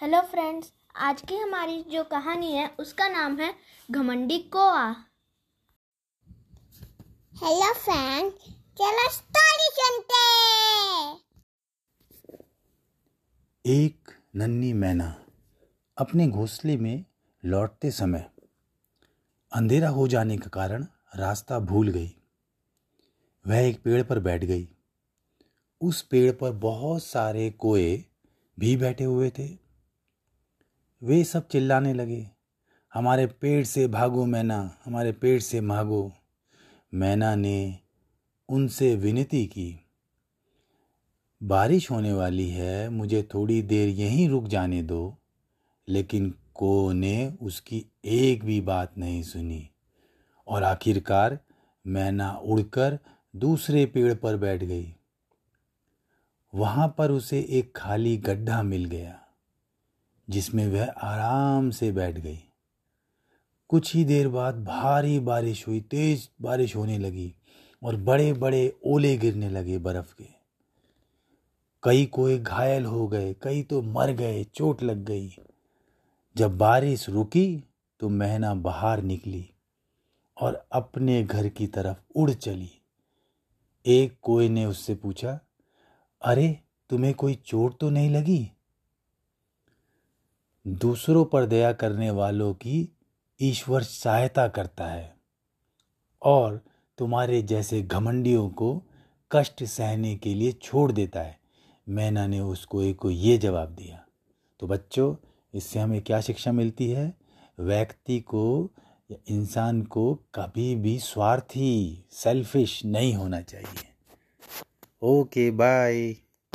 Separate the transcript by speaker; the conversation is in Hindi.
Speaker 1: हेलो फ्रेंड्स आज की हमारी जो कहानी है उसका नाम है घमंडी कोआ।
Speaker 2: हेलो फ्रेंड्स चलो स्टोरी सुनते
Speaker 3: एक नन्ही मैना अपने घोंसले में लौटते समय अंधेरा हो जाने के कारण रास्ता भूल गई। वह एक पेड़ पर बैठ गई। उस पेड़ पर बहुत सारे कोए भी बैठे हुए थे। वे सब चिल्लाने लगे, हमारे पेड़ से भागो, मैना, हमारे पेड़ से भागो। मैना ने उनसे विनती की, बारिश होने वाली है, मुझे थोड़ी देर यहीं रुक जाने दो। लेकिन को ने उसकी एक भी बात नहीं सुनी। और आखिरकार मैना उड़कर दूसरे पेड़ पर बैठ गई। वहाँ पर उसे एक खाली गड्ढा मिल गया। जिसमें वह आराम से बैठ गई। कुछ ही देर बाद भारी बारिश हुई, तेज बारिश होने लगी और बड़े बड़े ओले गिरने लगे बर्फ़ के। कई कोई घायल हो गए, कई तो मर गए, चोट लग गई। जब बारिश रुकी तो महना बाहर निकली और अपने घर की तरफ़ उड़ चली। एक कोई ने उससे पूछा, अरे, तुम्हें कोई चोट तो नहीं लगी? दूसरों पर दया करने वालों की ईश्वर सहायता करता है और तुम्हारे जैसे घमंडियों को कष्ट सहने के लिए छोड़ देता है। मैना ने उसको एक को ये जवाब दिया तो बच्चों, इससे हमें क्या शिक्षा मिलती है? व्यक्ति को या इंसान को कभी भी स्वार्थी सेल्फिश नहीं होना चाहिए। Okay bye